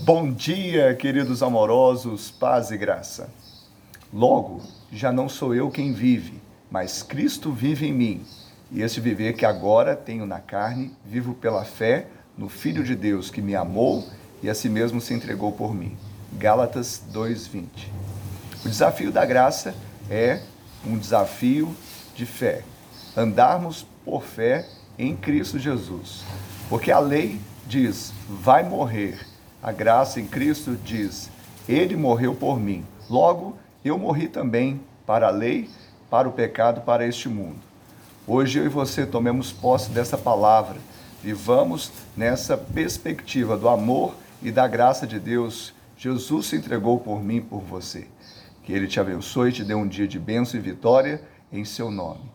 Bom dia, queridos amorosos, paz e graça. Logo, já não sou eu quem vive, mas Cristo vive em mim. E esse viver que agora tenho na carne, vivo pela fé no Filho de Deus que me amou e a si mesmo se entregou por mim. Gálatas 2:20. O desafio da graça é um desafio de fé. Andarmos por fé em Cristo Jesus. Porque a lei diz: vai morrer a graça em Cristo diz: Ele morreu por mim. Logo, eu morri também para a lei, para o pecado, para este mundo. Hoje eu e você tomemos posse dessa palavra. Vivamos nessa perspectiva do amor e da graça de Deus. Jesus se entregou por mim por você. Que Ele te abençoe e te dê um dia de bênção e vitória em seu nome.